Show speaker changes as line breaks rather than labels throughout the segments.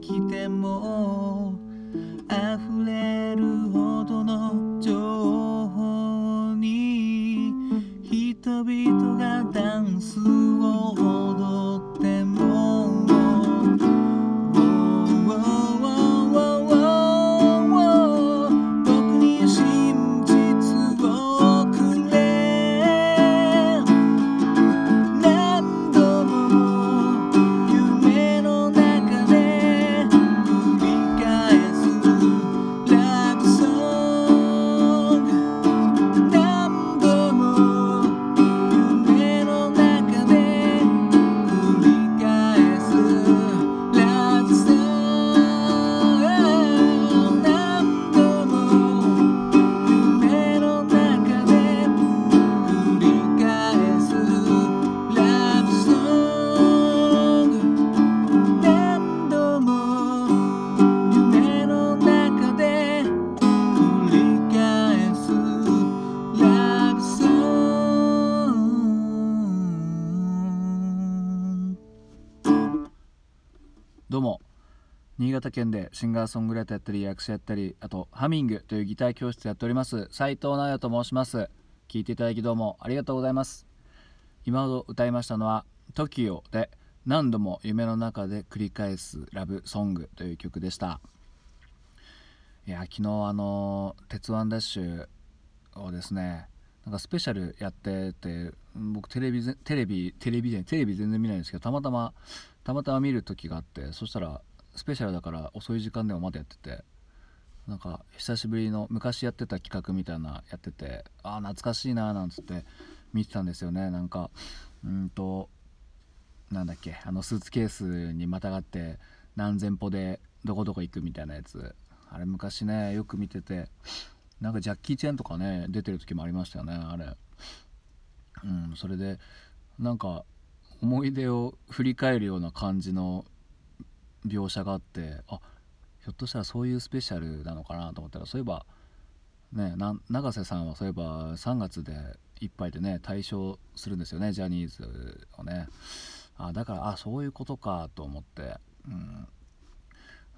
きても溢れ新潟県でシンガーソングライターやったり役者やったりあとハミングというギター教室やっております斉藤直也と申します。聞いていただきどうもありがとうございます。今ほど歌いましたのは TOKIO で何度も夢の中で繰り返すラブソングという曲でした。いや昨日あの「鉄腕ダッシュ」をですねなんかスペシャルやってて僕テレビテレビテレビでテレビ全然見ないんですけどたまたまたまたま見る時があってそしたらスペシャルだから遅い時間でもまだやっててなんか久しぶりの昔やってた企画みたいなやっててああ懐かしいなーなんつって見てたんですよね。なんかうんとなんだっけあのスーツケースにまたがって何千歩でどこどこ行くみたいなやつ。あれ昔ねよく見ててなんかジャッキー・チェンとかね出てる時もありましたよねあれ。うんそれでなんか思い出を振り返るような感じの描写があってあひょっとしたらそういうスペシャルなのかなと思ったらそういえばね永瀬さんはそういえば3月でいっぱいでね退所するんですよねジャニーズをね。あだからあそういうことかと思って、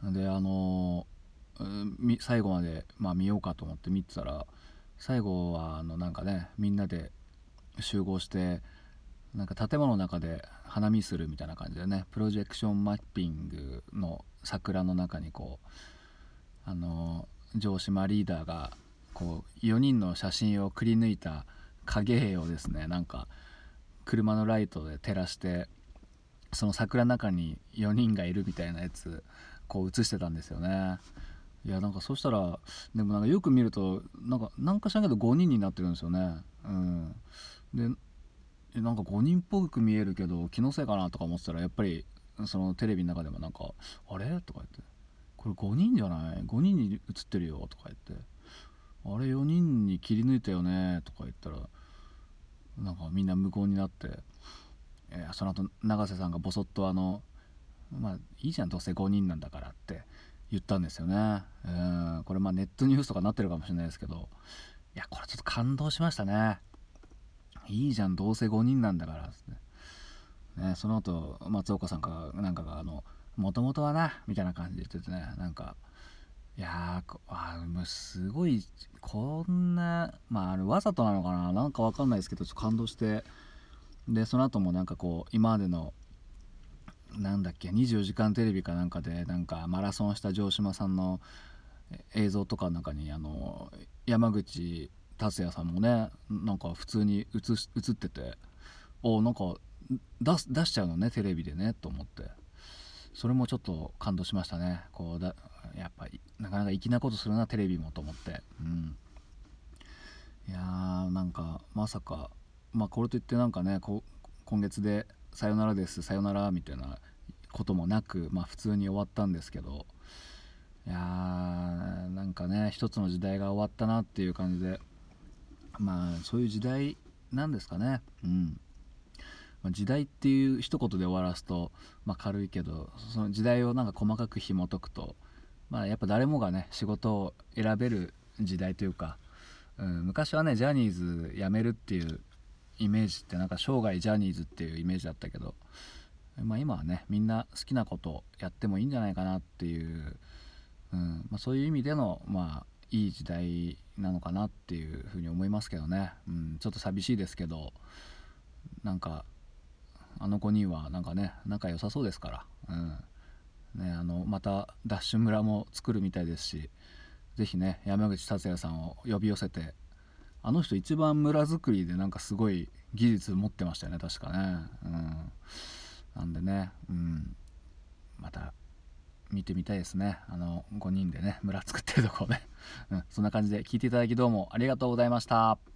うん、であのうんみ最後まで、まあ、見ようかと思って見てたら最後はあのなんかねみんなで集合してなんか建物の中で花見するみたいな感じでねプロジェクションマッピングの桜の中にこうあの城島リーダーがこう4人の写真をくり抜いた影絵をですねなんか車のライトで照らしてその桜の中に4人がいるみたいなやつこう映してたんですよね。いやなんかそしたらでもなんかよく見るとなんかなんか知らけど5人になってるんですよね。うん。でなんか5人っぽく見えるけど気のせいかなとか思ってたらやっぱりそのテレビの中でもなんか「あれ?」とか言って「これ5人じゃない ?5 人に映ってるよ」とか言って「あれ4人に切り抜いたよね」とか言ったらなんかみんな無言になって、えーその後永瀬さんがボソッとあの「まあいいじゃんどうせ5人なんだから」って言ったんですよね、えーこれまあネットニュースとかなってるかもしれないですけど。いやこれちょっと感動しましたね。いいじゃんどうせ5人なんだからっつって、ね、その後松岡さんかなんかがあの「もともとはな」みたいな感じで言っててねなんかいやーあーもうすごいこんなまああれわざとなのかななんかわかんないですけどちょっと感動して。でその後もなんかこう今までのなんだっけ24時間テレビかなんかでなんかマラソンした城島さんの映像とかの中にあの山口達也さんもねなんか普通に映ってておなんか出出しちゃうのねテレビでねと思って。それもちょっと感動しましたね。こうだやっぱりなかなか粋なことするなテレビもと思って。うん。いやーなんかまさかまあこれといってなんかねこ今月で「さよならですさよなら」みたいなこともなくまあ普通に終わったんですけど。いやーなんかね一つの時代が終わったなっていう感じでまあそういう時代なんですかね。うん、まあ時代っていう一言で終わらすと、まあ、軽いけどその時代をなんか細かく紐解くとまあやっぱ誰もがね仕事を選べる時代というか、うん、昔はねジャニーズ辞めるっていうイメージってなんか生涯ジャニーズっていうイメージだったけど、まあ、今はねみんな好きなことをやってもいいんじゃないかなっていう、うんまあ、そういう意味でのまあいい時代なのかなっていうふうに思いますけどね、うん、ちょっと寂しいですけどなんかあの5人はなんかね仲良さそうですから、うん。ね、あのまたダッシュ村も作るみたいですし是非ね山口達也さんを呼び寄せてあの人一番村づくりでなんかすごい技術持ってましたよね確かね、うん、なんでね、うん、また見てみたいですね。あの5人でね村作ってるとこね、うん、そんな感じで聞いていただきどうもありがとうございました。